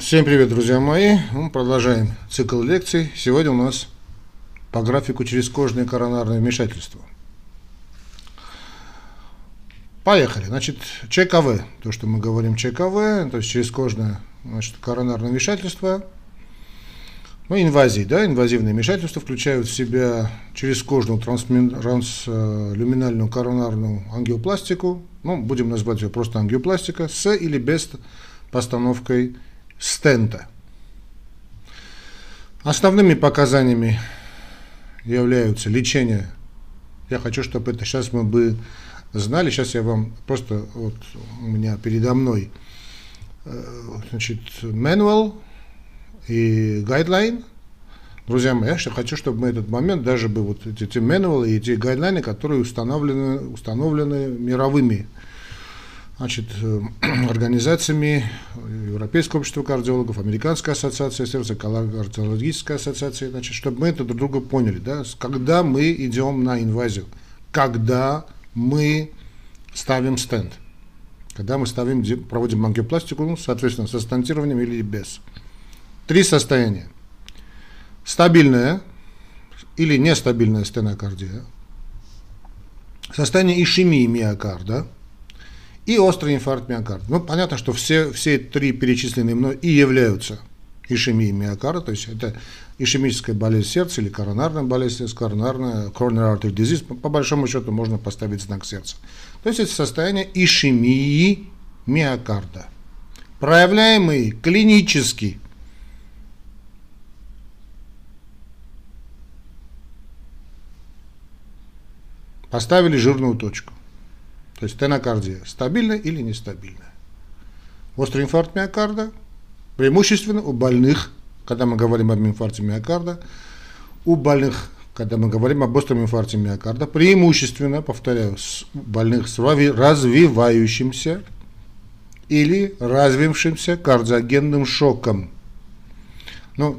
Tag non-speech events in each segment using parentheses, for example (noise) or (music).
Всем привет, друзья мои. Мы продолжаем цикл лекций. Сегодня у нас по графику через кожное коронарное вмешательство. Поехали. Значит, ЧКВ, то, что мы говорим ЧКВ, то есть через кожное значит, коронарное вмешательство. Ну, инвазии, да, инвазивные вмешательства включают в себя через кожную транслюминальную коронарную ангиопластику, ну, будем называть ее просто ангиопластика, с или без постановкой стента. Основными показаниями являются лечение. Я хочу, чтобы это сейчас мы бы знали. Сейчас я вам просто вот у меня передо мной э, значит manual и guideline. Друзья мои, я хочу, чтобы мы этот момент даже бы вот эти, эти manual и эти гайдлайны, которые установлены, установлены мировыми значит, э, (clears throat) организациями Европейского общества кардиологов, Американская ассоциация сердца, Кардиологическая ассоциация, значит, чтобы мы это друг друга поняли, да, когда мы идем на инвазию, когда мы ставим стенд, когда мы ставим, проводим ангиопластику, ну, соответственно, со стентированием или без. Три состояния. Стабильная или нестабильная стенокардия, состояние ишемии миокарда – и острый инфаркт миокарда. Ну, понятно, что все, все три перечисленные мной и являются ишемией миокарда, то есть это ишемическая болезнь сердца или коронарная болезнь коронарная, coronary artery disease, по, по большому счету можно поставить знак сердца. То есть это состояние ишемии миокарда, проявляемый клинически. Поставили жирную точку. То есть стенокардия стабильная или нестабильная. Острый инфаркт миокарда преимущественно у больных, когда мы говорим об инфаркте миокарда, у больных, когда мы говорим об остром инфаркте миокарда, преимущественно, повторяю, у больных с развивающимся или развившимся кардиогенным шоком. Ну,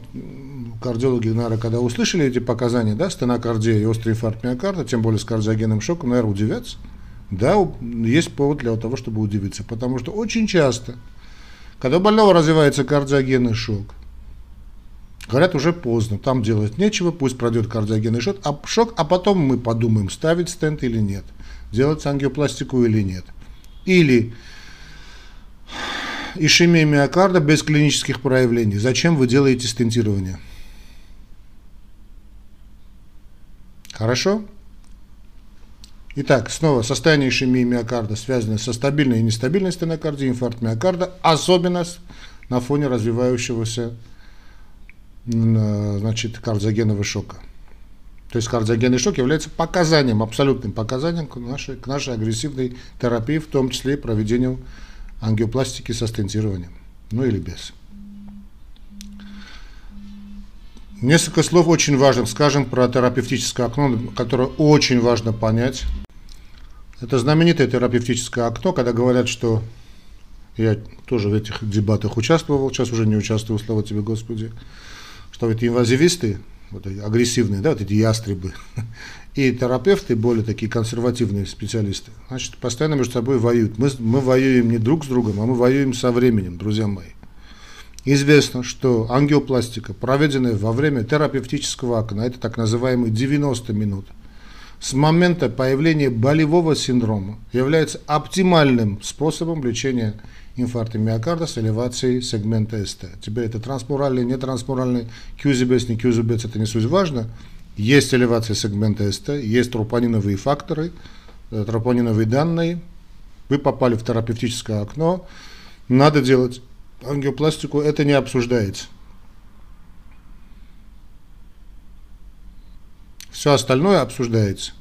кардиологи, наверное, когда услышали эти показания, да, стенокардия и острый инфаркт миокарда, тем более с кардиогенным шоком, наверное, удивятся. Да, есть повод для того, чтобы удивиться, потому что очень часто, когда у больного развивается кардиогенный шок, говорят уже поздно, там делать нечего, пусть пройдет кардиогенный шок, а, шок, а потом мы подумаем, ставить стенд или нет, делать ангиопластику или нет. Или ишемия миокарда без клинических проявлений. Зачем вы делаете стентирование? Хорошо? Итак, снова состояние ишемии миокарда связано со стабильной и нестабильной стенокардией, инфаркт миокарда, особенно на фоне развивающегося значит, кардиогенного шока. То есть кардиогенный шок является показанием, абсолютным показанием к нашей, к нашей агрессивной терапии, в том числе и проведению ангиопластики со стентированием, ну или без. Несколько слов очень важных, скажем, про терапевтическое окно, которое очень важно понять. Это знаменитое терапевтическое окно, когда говорят, что я тоже в этих дебатах участвовал, сейчас уже не участвую, слава тебе, Господи, что эти инвазивисты, вот эти агрессивные, да, вот эти ястребы, (laughs) и терапевты, более такие консервативные специалисты, значит, постоянно между собой воюют. Мы, мы воюем не друг с другом, а мы воюем со временем, друзья мои. Известно, что ангиопластика, проведенная во время терапевтического окна, это так называемые 90 минут – с момента появления болевого синдрома является оптимальным способом лечения инфаркта миокарда с элевацией сегмента СТ. Теперь это трансмуральный, нетрансмуральный, QZBS, не QZBS, это не суть важно. Есть элевация сегмента СТ, есть тропониновые факторы, э, тропониновые данные. Вы попали в терапевтическое окно, надо делать ангиопластику, это не обсуждается. Все остальное обсуждается.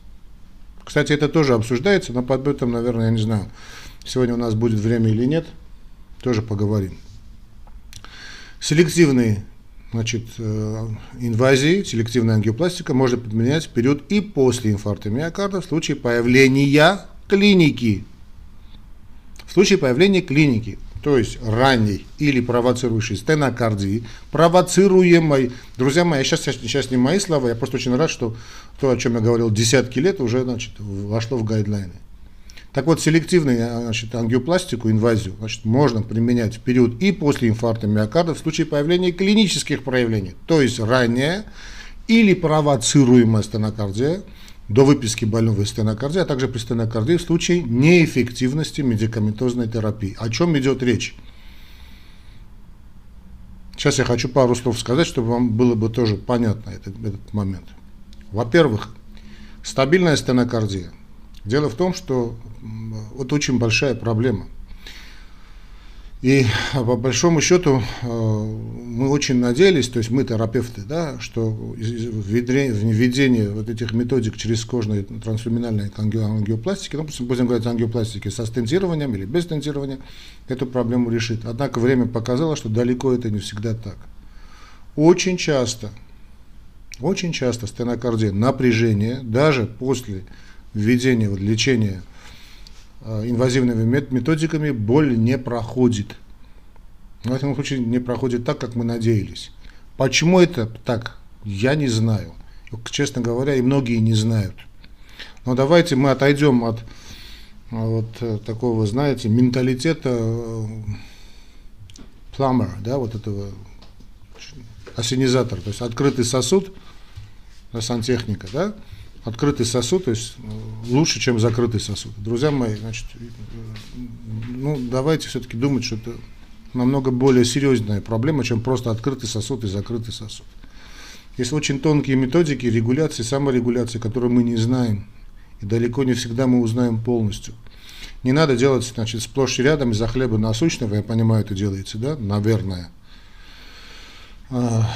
Кстати, это тоже обсуждается, но под этом, наверное, я не знаю, сегодня у нас будет время или нет, тоже поговорим. Селективные значит, э, инвазии, селективная ангиопластика можно применять в период и после инфаркта миокарда в случае появления клиники. В случае появления клиники то есть ранней или провоцирующей стенокардии, провоцируемой. Друзья мои, сейчас, сейчас не мои слова, я просто очень рад, что то, о чем я говорил десятки лет, уже значит, вошло в гайдлайны. Так вот, селективную значит, ангиопластику, инвазию, значит, можно применять в период и после инфаркта миокарда в случае появления клинических проявлений, то есть ранее или провоцируемая стенокардия, до выписки больного из стенокардии, а также при стенокардии в случае неэффективности медикаментозной терапии. О чем идет речь? Сейчас я хочу пару слов сказать, чтобы вам было бы тоже понятно этот, этот момент. Во-первых, стабильная стенокардия. Дело в том, что вот очень большая проблема – и по большому счету э, мы очень надеялись, то есть мы терапевты, да, что введение вот этих методик через кожной трансфеминальной ангиопластики, ну, будем говорить ангиопластики со стентированием или без стентирования, эту проблему решит. Однако время показало, что далеко это не всегда так. Очень часто, очень часто стенокардия, напряжение, даже после введения вот, лечения инвазивными методиками боль не проходит. В этом случае не проходит так, как мы надеялись. Почему это так, я не знаю. Честно говоря, и многие не знают. Но давайте мы отойдем от вот э, такого, знаете, менталитета э, да, вот этого осенизатора, то есть открытый сосуд, сантехника, да, открытый сосуд, то есть э, лучше, чем закрытый сосуд. Друзья мои, значит, ну, давайте все-таки думать, что это намного более серьезная проблема, чем просто открытый сосуд и закрытый сосуд. Есть очень тонкие методики регуляции, саморегуляции, которые мы не знаем, и далеко не всегда мы узнаем полностью. Не надо делать, значит, сплошь и рядом из-за хлеба насущного, я понимаю, это делается, да, наверное. А,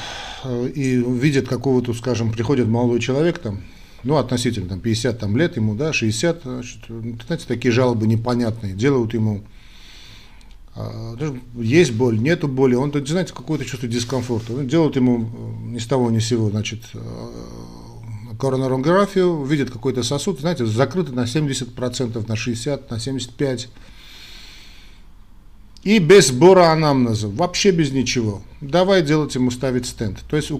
и видят какого-то, скажем, приходит молодой человек там, ну, относительно там, 50 там, лет ему, да, 60, значит, знаете, такие жалобы непонятные, делают ему, а, есть боль, нету боли, он, знаете, какой-то чувство дискомфорта, ну, делают ему э, ни с того ни с сего, значит, э, коронарографию, видят какой-то сосуд, знаете, закрытый на 70%, на 60%, на 75%, и без сбора анамнеза, вообще без ничего. Давай делать ему ставить стенд. То есть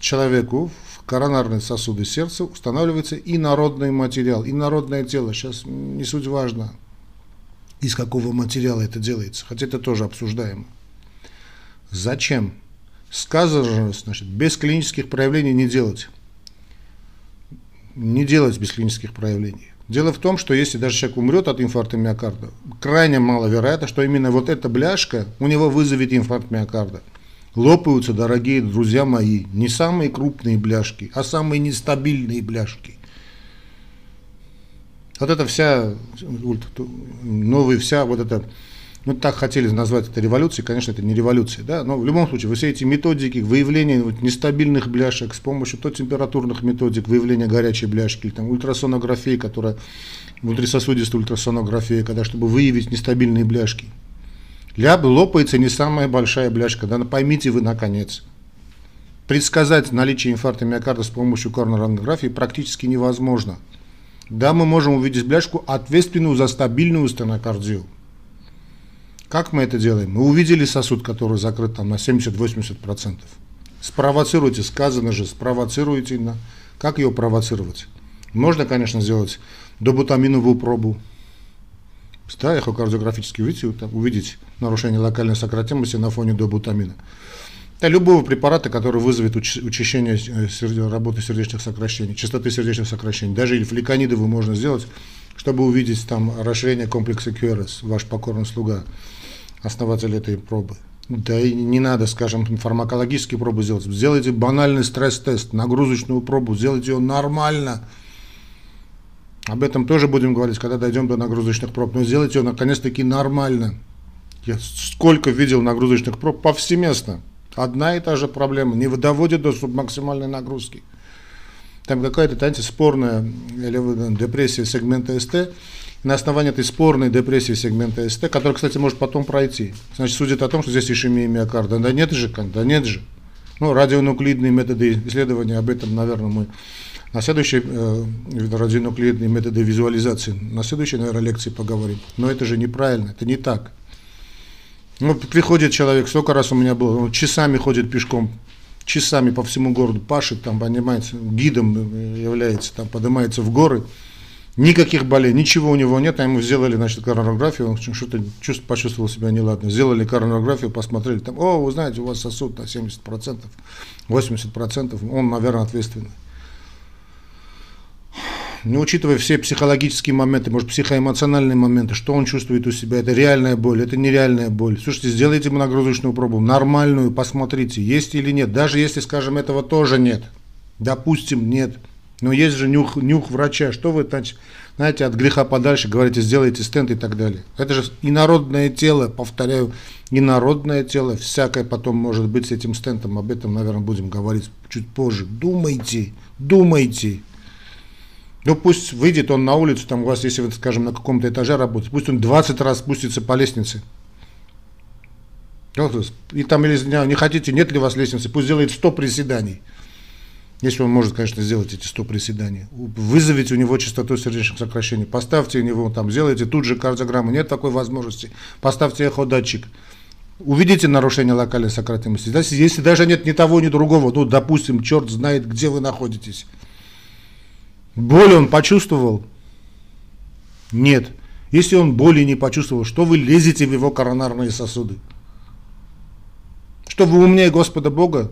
человеку коронарные сосуды сердца устанавливается инородный материал, инородное тело. Сейчас не суть важно, из какого материала это делается, хотя это тоже обсуждаемо. Зачем? Сказано, значит, без клинических проявлений не делать. Не делать без клинических проявлений. Дело в том, что если даже человек умрет от инфаркта миокарда, крайне маловероятно, что именно вот эта бляшка у него вызовет инфаркт миокарда лопаются, дорогие друзья мои, не самые крупные бляшки, а самые нестабильные бляшки. Вот это вся, новая вся вот эта, ну так хотели назвать это революцией, конечно, это не революция, да, но в любом случае, все эти методики выявления вот, нестабильных бляшек с помощью то температурных методик выявления горячей бляшки, или там ультрасонографии, которая внутрисосудистая ультрасонография, когда чтобы выявить нестабильные бляшки – Ляп лопается не самая большая бляшка, да поймите вы наконец. Предсказать наличие инфаркта миокарда с помощью коронарографии практически невозможно. Да, мы можем увидеть бляшку, ответственную за стабильную стенокардию. Как мы это делаем? Мы увидели сосуд, который закрыт там на 70-80%. Спровоцируйте, сказано же, спровоцируйте. На... Как ее провоцировать? Можно, конечно, сделать добутаминовую пробу, да, эхокардиографически увидеть, увидеть нарушение локальной сократимости на фоне добутамина. Да, любого препарата, который вызовет учащение э, работы сердечных сокращений, частоты сердечных сокращений. Даже фликонидовую можно сделать, чтобы увидеть там расширение комплекса QRS, ваш покорный слуга, основатель этой пробы. Да и не надо, скажем, фармакологические пробы сделать. Сделайте банальный стресс-тест, нагрузочную пробу, сделайте ее нормально – об этом тоже будем говорить, когда дойдем до нагрузочных проб. Но сделайте ее наконец-таки нормально. Я сколько видел нагрузочных проб повсеместно. Одна и та же проблема. Не доводит до субмаксимальной нагрузки. Там какая-то, знаете, спорная депрессия сегмента СТ. На основании этой спорной депрессии сегмента СТ, которая, кстати, может потом пройти, значит, судит о том, что здесь ишемия миокарда. Да нет же, да нет же. Ну, радионуклидные методы исследования, об этом, наверное, мы на следующей э, радионуклеидные методы визуализации, на следующей, наверное, лекции поговорим. Но это же неправильно, это не так. Ну, приходит человек, сколько раз у меня было, он часами ходит пешком, часами по всему городу, пашет там, понимаете, гидом является, там, поднимается в горы, Никаких болей, ничего у него нет, а ему сделали, значит, коронографию, он что-то почувствовал себя неладно. Сделали коронографию, посмотрели, там, о, вы знаете, у вас сосуд на 70%, 80%, он, наверное, ответственный. Не учитывая все психологические моменты, может, психоэмоциональные моменты, что он чувствует у себя, это реальная боль, это нереальная боль. Слушайте, сделайте ему нагрузочную пробу, нормальную, посмотрите, есть или нет. Даже если, скажем, этого тоже нет, допустим, нет, но есть же нюх, нюх врача. Что вы, знаете, от греха подальше говорите, сделайте стенд и так далее. Это же инородное тело, повторяю, инородное тело. Всякое потом может быть с этим стентом. Об этом, наверное, будем говорить чуть позже. Думайте, думайте. Ну пусть выйдет он на улицу, там у вас, если вы, скажем, на каком-то этаже работаете, пусть он 20 раз спустится по лестнице. И там, или не хотите, нет ли у вас лестницы, пусть сделает 100 приседаний. Если он может, конечно, сделать эти 100 приседаний. Вызовите у него частоту сердечных сокращений. Поставьте у него, там, сделайте тут же кардиограмму. Нет такой возможности. Поставьте эходатчик. Увидите нарушение локальной сократимости. Если даже нет ни того, ни другого, ну, допустим, черт знает, где вы находитесь. Боль он почувствовал? Нет. Если он боли не почувствовал, что вы лезете в его коронарные сосуды? Что вы умнее Господа Бога?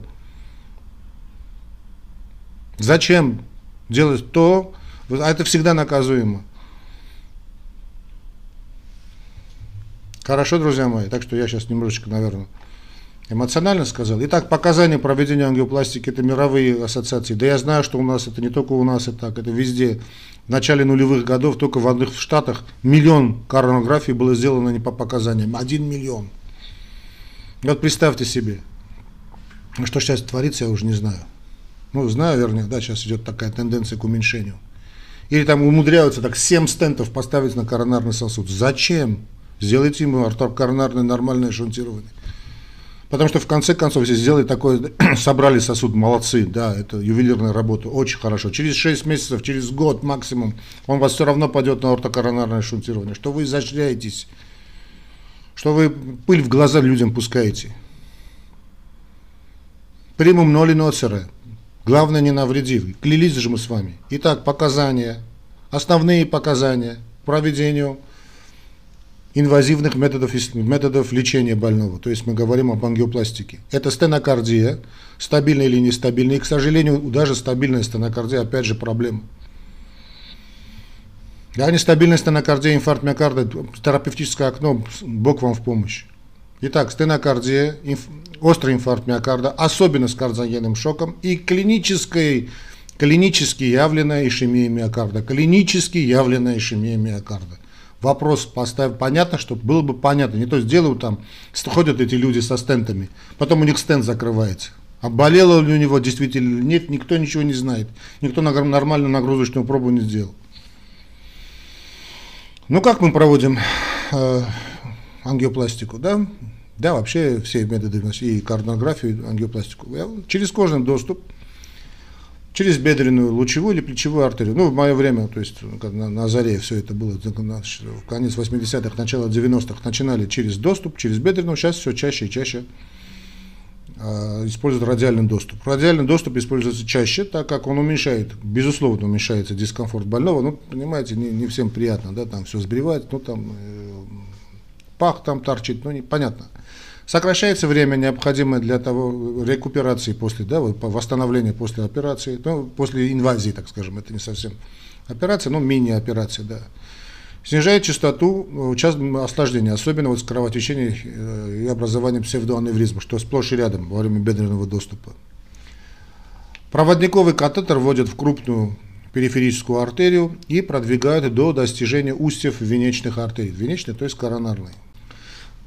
Зачем делать то, а это всегда наказуемо. Хорошо, друзья мои, так что я сейчас немножечко, наверное, эмоционально сказал. Итак, показания проведения ангиопластики – это мировые ассоциации. Да я знаю, что у нас это не только у нас это так, это везде. В начале нулевых годов только в одних штатах миллион коронографий было сделано не по показаниям. Один миллион. Вот представьте себе, что сейчас творится, я уже не знаю. Ну, знаю, вернее, да, сейчас идет такая тенденция к уменьшению. Или там умудряются так 7 стентов поставить на коронарный сосуд. Зачем? Сделайте ему коронарное нормальное шунтирование. Потому что в конце концов, если сделали такое, (clears throat) собрали сосуд, молодцы, да, это ювелирная работа, очень хорошо. Через 6 месяцев, через год максимум, он вас все равно пойдет на ортокоронарное шунтирование. Что вы изощряетесь? Что вы пыль в глаза людям пускаете? Примум ноли ноцере. Главное, не навреди. Клялись же мы с вами. Итак, показания, основные показания проведению инвазивных методов, методов лечения больного. То есть мы говорим об ангиопластике. Это стенокардия, стабильная или нестабильная. И, к сожалению, даже стабильная стенокардия, опять же, проблема. Да, нестабильная стенокардия, инфаркт миокарда, терапевтическое окно, Бог вам в помощь. Итак, стенокардия, инф, острый инфаркт миокарда, особенно с кардиогенным шоком, и клинической, клинически явленная ишемия миокарда. Клинически явленная ишемия миокарда. Вопрос поставь, понятно, чтобы было бы понятно. Не то есть делают там, ходят эти люди со стентами, потом у них стенд закрывается. А болело ли у него действительно или нет, никто ничего не знает. Никто нормальную нагрузочную пробу не сделал. Ну как мы проводим э, ангиопластику, да? Да, вообще все методы и кардиографию, и ангиопластику. Через кожный доступ, через бедренную, лучевую или плечевую артерию. Ну, в мое время, то есть на, на заре все это было, в конец 80-х, начало 90-х, начинали через доступ, через бедренную, сейчас все чаще и чаще э, используют радиальный доступ. Радиальный доступ используется чаще, так как он уменьшает, безусловно, уменьшается дискомфорт больного. Ну, понимаете, не, не всем приятно, да, там все сбривать, ну, там э, пах там торчит, ну, непонятно. Сокращается время, необходимое для того рекуперации после, да, восстановления после операции, ну, после инвазии, так скажем, это не совсем операция, но мини-операция, да. Снижает частоту э, осложнения, особенно вот с кровотечением э, и образованием псевдоаневризма, что сплошь и рядом во время бедренного доступа. Проводниковый катетер вводят в крупную периферическую артерию и продвигают до достижения устьев венечных артерий. Венечные, то есть коронарные.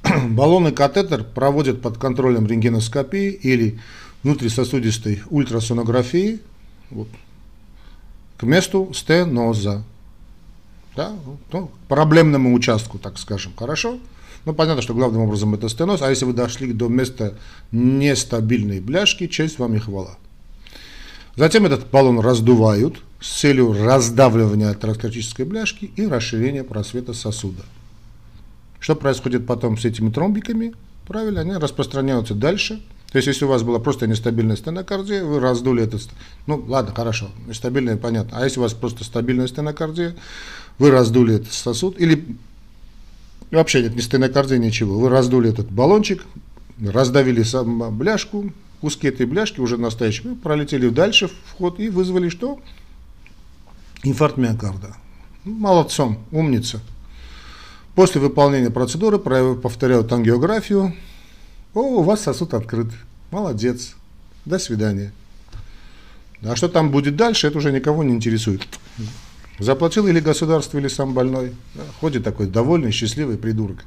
(clears throat) Баллонный катетер проводят под контролем рентгеноскопии или внутрисосудистой ультрасонографии вот, к месту стеноза. Да? Ну, проблемному участку, так скажем. Хорошо? Ну, понятно, что главным образом это стеноз, а если вы дошли до места нестабильной бляшки, честь вам и хвала. Затем этот баллон раздувают с целью раздавливания атеросклеротической бляшки и расширения просвета сосуда. Что происходит потом с этими тромбиками? Правильно, они распространяются дальше То есть, если у вас была просто нестабильная стенокардия, вы раздули этот... Ну, ладно, хорошо, нестабильная, понятно. А если у вас просто стабильная стенокардия, вы раздули этот сосуд, или вообще нет ни стенокардии, ничего. Вы раздули этот баллончик, раздавили сам бляшку, куски этой бляшки уже настоящие, пролетели дальше в вход и вызвали что? Инфаркт миокарда. Молодцом, умница. После выполнения процедуры повторяют ангиографию. О, у вас сосуд открыт. Молодец. До свидания. А что там будет дальше, это уже никого не интересует. Заплатил или государство, или сам больной. ходит такой довольный, счастливый придурок.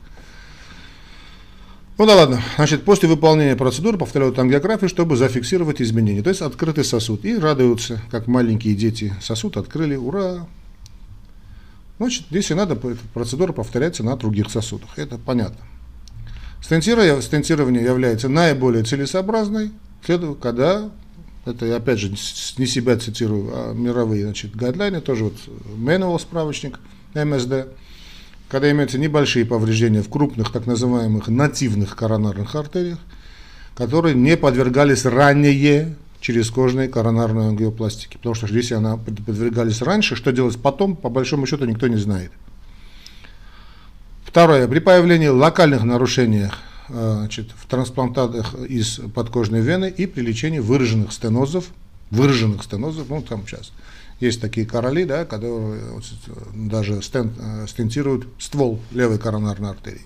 Ну да ладно, значит, после выполнения процедуры повторяют ангиографию, чтобы зафиксировать изменения. То есть открытый сосуд. И радуются, как маленькие дети. Сосуд открыли, ура! Значит, если надо, процедура повторяется на других сосудах. Это понятно. Стентирование, является наиболее целесообразной, когда, это я опять же не себя цитирую, а мировые значит, гайдлайны, тоже вот manual справочник МСД, когда имеются небольшие повреждения в крупных так называемых нативных коронарных артериях, которые не подвергались ранее через кожные коронарной ангиопластики. Потому что если она подвергались раньше, что делать потом, по большому счету никто не знает. Второе. При появлении локальных нарушений э, значит, в трансплантатах из подкожной вены и при лечении выраженных стенозов, выраженных стенозов, ну там сейчас есть такие короли, да, которые даже стент, э, стентируют ствол левой коронарной артерии.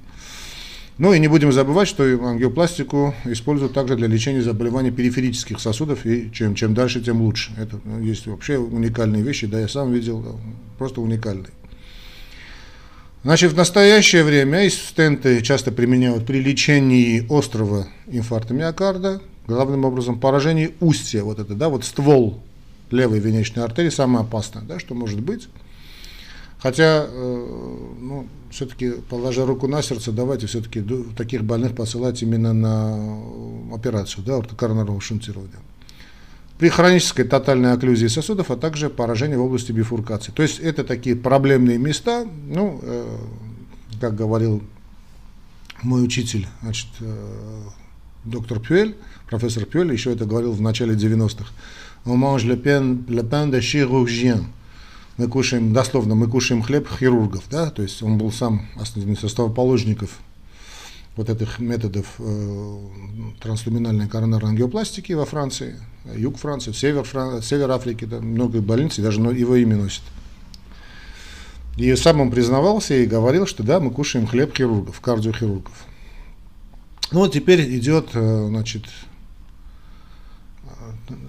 Ну и не будем забывать, что ангиопластику используют также для лечения заболеваний периферических сосудов, и чем, чем дальше, тем лучше. Это ну, есть вообще уникальные вещи, да, я сам видел, просто уникальные. Значит, в настоящее время стенты часто применяют при лечении острого инфаркта миокарда, главным образом поражение устья, вот это, да, вот ствол левой венечной артерии, самое опасное, да, что может быть. Хотя, э, ну, все-таки, положа руку на сердце, давайте все-таки таких больных посылать именно на операцию, да, коронарного шунтирования. При хронической тотальной окклюзии сосудов, а также поражение в области бифуркации. То есть это такие проблемные места, ну, э, как говорил мой учитель, значит, э, доктор Пюэль, профессор Пюэль, еще это говорил в начале 90-х. On mange le pain, le pain de chirurgien мы кушаем, дословно, мы кушаем хлеб хирургов, да, то есть он был сам один из основоположников вот этих методов э, транслюминальной коронарной ангиопластики во Франции, юг Франции, север, Фран... север Африки, да, много больниц, даже его имя носит. И сам он признавался и говорил, что да, мы кушаем хлеб хирургов, кардиохирургов. Ну вот теперь идет, э, значит,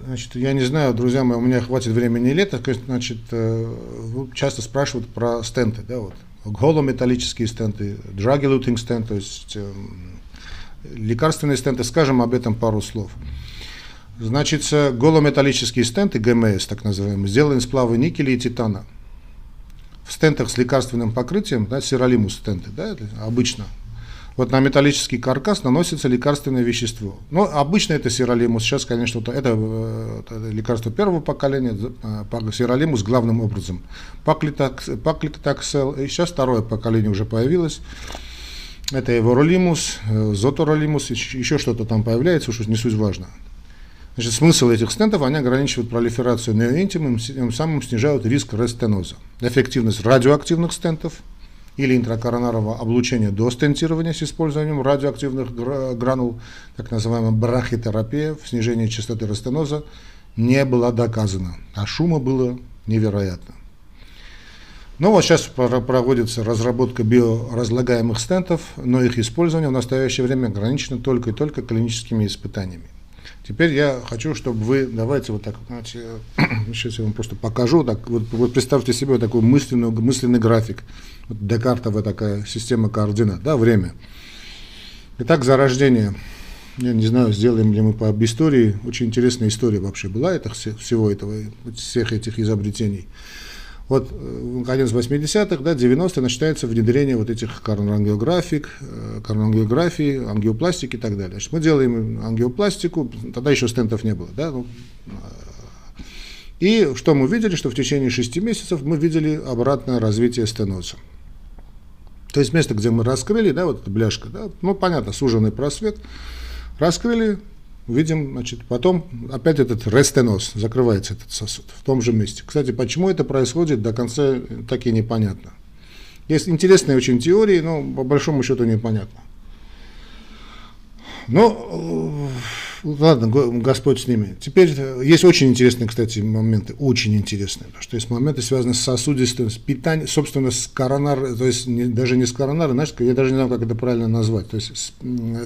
Значит, я не знаю, друзья мои, у меня хватит времени или это, значит, э, часто спрашивают про стенты, да, вот, голометаллические стенты, drug-eluting стенты, то есть э, лекарственные стенты, скажем об этом пару слов. Значит, голометаллические стенты, ГМС, так называемые, сделаны из сплава никеля и титана. В стентах с лекарственным покрытием, да, сиролимус стенты, да, обычно, вот на металлический каркас наносится лекарственное вещество. Но обычно это сиролимус. Сейчас, конечно, это, это, это лекарство первого поколения, э, сиролимус главным образом. Паклитаксел, и сейчас второе поколение уже появилось. Это эворолимус, э, зоторолимус, еще что-то там появляется, уж не суть важно. Значит, смысл этих стентов, они ограничивают пролиферацию неоинтима, тем самым снижают риск рестеноза. Эффективность радиоактивных стентов – или интракоронарного облучения до стентирования с использованием радиоактивных гранул, так называемая брахитерапия в снижении частоты растеноза, не была доказана, а шума было невероятно. Но вот сейчас проводится разработка биоразлагаемых стентов, но их использование в настоящее время ограничено только и только клиническими испытаниями. Теперь я хочу, чтобы вы, давайте вот так, знаете, (clears throat) сейчас я вам просто покажу, так, вот, вот представьте себе вот такой мысленный, мысленный график. Вот Декартова такая система координат, да, время. Итак, зарождение. Я не знаю, сделаем ли мы по истории. Очень интересная история вообще была это, всего этого, всех этих изобретений. Вот э, конец 80-х, да, 90-х начинается внедрение вот этих коронангиографик, э, коронангиографии, ангиопластики и так далее. Значит, мы делаем ангиопластику, тогда еще стентов не было, да, ну, э, и что мы видели, что в течение 6 месяцев мы видели обратное развитие стеноза. То есть место, где мы раскрыли, да, вот эта бляшка, да, ну понятно, суженный просвет, раскрыли, видим, значит, потом опять этот рестеноз, закрывается этот сосуд в том же месте. Кстати, почему это происходит, до конца так и непонятно. Есть интересные очень теории, но по большому счету непонятно. Ну, ладно, Господь с ними. Теперь э, есть очень интересные, кстати, моменты, очень интересные, потому что есть моменты, связанные с сосудистым, с питанием, собственно, с коронар, то есть не, даже не с коронар, знаешь, я даже не знаю, как это правильно назвать, то есть с,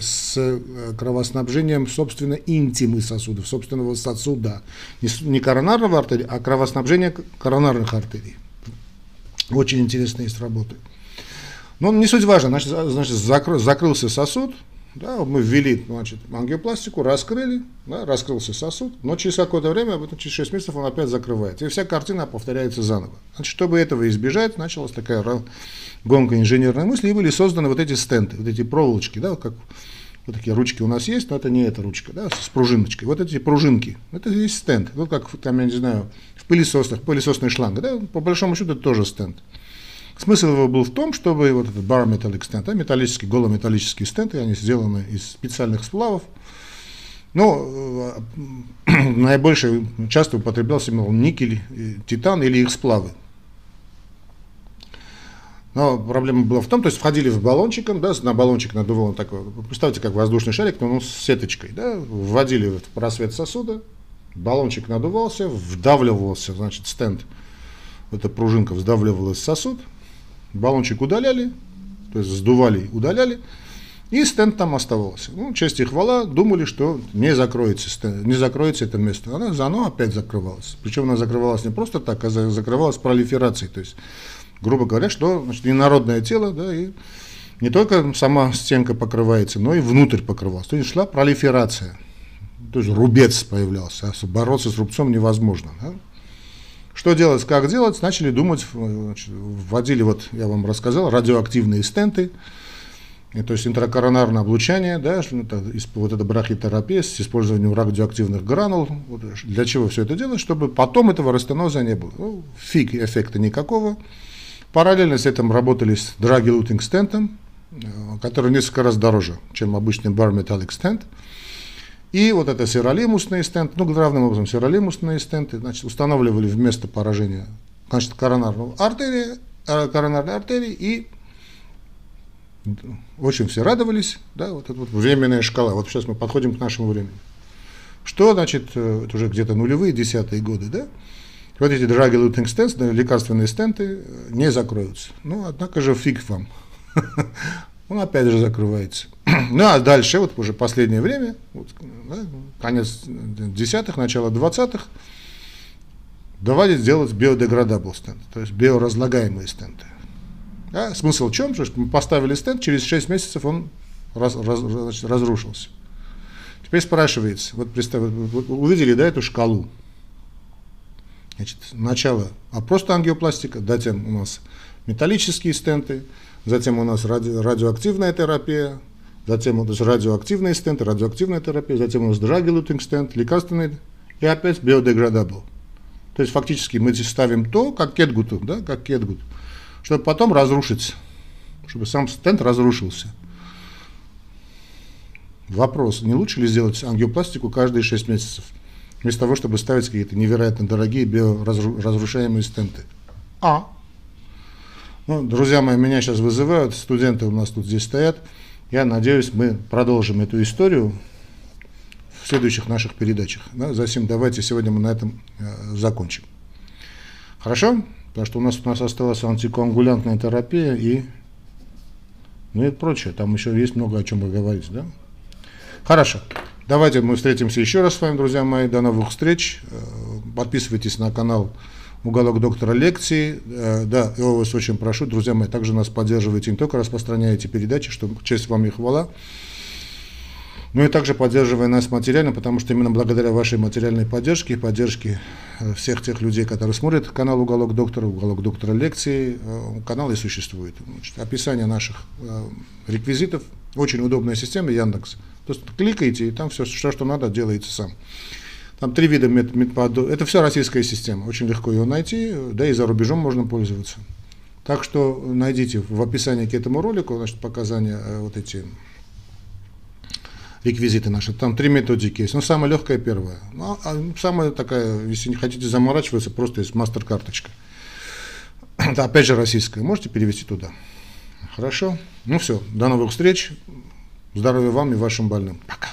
с э, кровоснабжением, собственно, интимы сосудов, собственного сосуда. Не, не коронарного артерии, а кровоснабжение коронарных артерий. Очень интересные есть работы. Но не суть важно, значит, значит закры, закрылся сосуд, да, мы ввели значит, ангиопластику, раскрыли, да, раскрылся сосуд, но через какое-то время, через 6 месяцев он опять закрывается. И вся картина повторяется заново. Значит, чтобы этого избежать, началась такая гонка инженерной мысли, и были созданы вот эти стенты, вот эти проволочки, да, как вот такие ручки у нас есть, но это не эта ручка, да, с пружиночкой. Вот эти пружинки, это есть стенд. Вот как там, я не знаю, в пылесосах, пылесосный шланг, да, по большому счету это тоже стенд. Смысл его был в том, чтобы вот этот bar metallic стенд, а металлический, голометаллический стенд, и они сделаны из специальных сплавов, ну, э, (clears throat) наибольше часто употреблялся мол, никель, титан или их сплавы. Но проблема была в том, то есть входили в баллончиком, да, на баллончик надувал такой, представьте, как воздушный шарик, но ну, с сеточкой, да, вводили в просвет сосуда, баллончик надувался, вдавливался, значит, стенд, эта пружинка вдавливалась в сосуд, баллончик удаляли, то есть сдували, удаляли, и стенд там оставался. Ну, честь и хвала, думали, что не закроется, стенд, не закроется это место. Она, оно опять закрывалось. Причем она закрывалась не просто так, а закрывалась пролиферацией. То есть, грубо говоря, что значит, инородное тело, да, и не только сама стенка покрывается, но и внутрь покрывалась. То есть шла пролиферация. То есть рубец появлялся. А бороться с рубцом невозможно. Да? Что делать, как делать, начали думать, значит, вводили, вот я вам рассказал, радиоактивные стенты, то есть интракоронарное облучание, да, это, вот эта брахитерапия с использованием радиоактивных гранул. Вот, для чего все это делать? Чтобы потом этого растеноза не было. Ну, фиг эффекта никакого. Параллельно с этим работали с драги-лутинг стентом, э, который несколько раз дороже, чем обычный бар металлик стенд. И вот это сиролимусные стенты, ну, главным образом сиролимусные стенты, значит, устанавливали вместо поражения, значит, коронарного артерии, э, коронарной артерии, и очень все радовались, да, вот эта вот временная шкала. Вот сейчас мы подходим к нашему времени. Что, значит, э, это уже где-то нулевые, десятые годы, да? Вот эти лутинг стенты, лекарственные стенты э, не закроются. Ну, однако же фиг вам. (laughs) он опять же закрывается. (clears throat) ну а дальше, вот уже последнее время, вот, да, конец десятых, начало двадцатых, давайте сделать биодеградабл стенд, то есть биоразлагаемые стенды. Да, смысл в чем? Что мы поставили стенд, через 6 месяцев он раз, раз, значит, разрушился. Теперь спрашивается, вот представьте, вот увидели, да, эту шкалу. Значит, начало, а просто ангиопластика, затем у нас металлические стенты, затем у нас ради, радиоактивная терапия, затем у нас радиоактивные стенты, радиоактивная терапия, затем у нас драгилутинг стенд, лекарственный и опять биодеградабл. То есть фактически мы здесь ставим то, как кетгут, да, как кетгут, чтобы потом разрушить, чтобы сам стенд разрушился. Вопрос, не лучше ли сделать ангиопластику каждые 6 месяцев, вместо того, чтобы ставить какие-то невероятно дорогие биоразрушаемые стенты? А, ну, друзья мои, меня сейчас вызывают, студенты у нас тут здесь стоят. Я надеюсь, мы продолжим эту историю в следующих наших передачах. Да, затем давайте сегодня мы на этом э, закончим. Хорошо? Потому что у нас, у нас осталась антикоагулянтная терапия и, ну и прочее. Там еще есть много о чем поговорить. Да? Хорошо. Давайте мы встретимся еще раз с вами, друзья мои. До новых встреч. Э, подписывайтесь на канал уголок доктора лекции. Э, да, я вас очень прошу, друзья мои, также нас поддерживайте, не только распространяйте передачи, что честь вам и хвала, но и также поддерживая нас материально, потому что именно благодаря вашей материальной поддержке и поддержке э, всех тех людей, которые смотрят канал «Уголок доктора», «Уголок доктора лекции», э, канал и существует. Значит, описание наших реквизитов, очень удобная система Яндекс. То есть кликаете, и там все, что, что надо, делается сам. Там три вида медподу. Это все российская система. Очень легко ее найти, да и за рубежом можно пользоваться. Так что найдите в описании к этому ролику значит, показания э, вот эти реквизиты наши. Там три методики есть. Ну, самая легкая первая. Ну, а самая такая, если не хотите заморачиваться, просто есть мастер-карточка. (clears throat) Это опять же российская. Можете перевести туда. Хорошо? Ну все, до новых встреч. Здоровья вам и вашим больным. Пока.